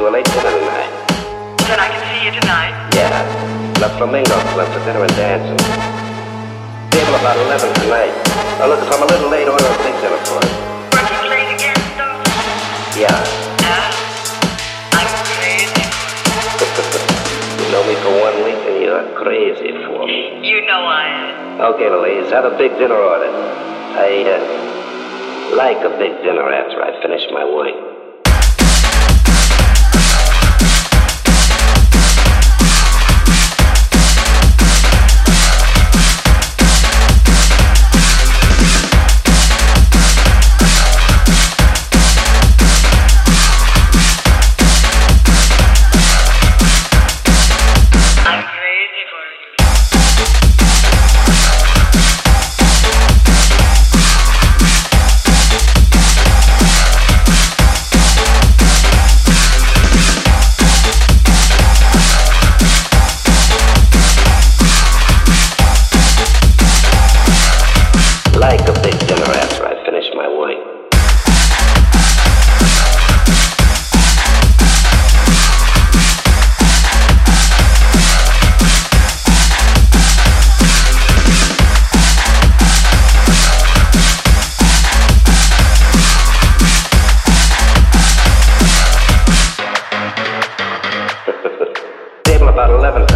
to a late dinner tonight. Then I can see you tonight? Yeah. The Flamingo Club for dinner and dancing. Table about 11 tonight. Now look, if I'm a little late, order a big dinner for us. Working late again, though? Yeah. I'm crazy. you know me for one week and you're crazy for me. You know I am. Okay, Louise, have a big dinner order. I, uh, like a big dinner after I finish my work. about 11.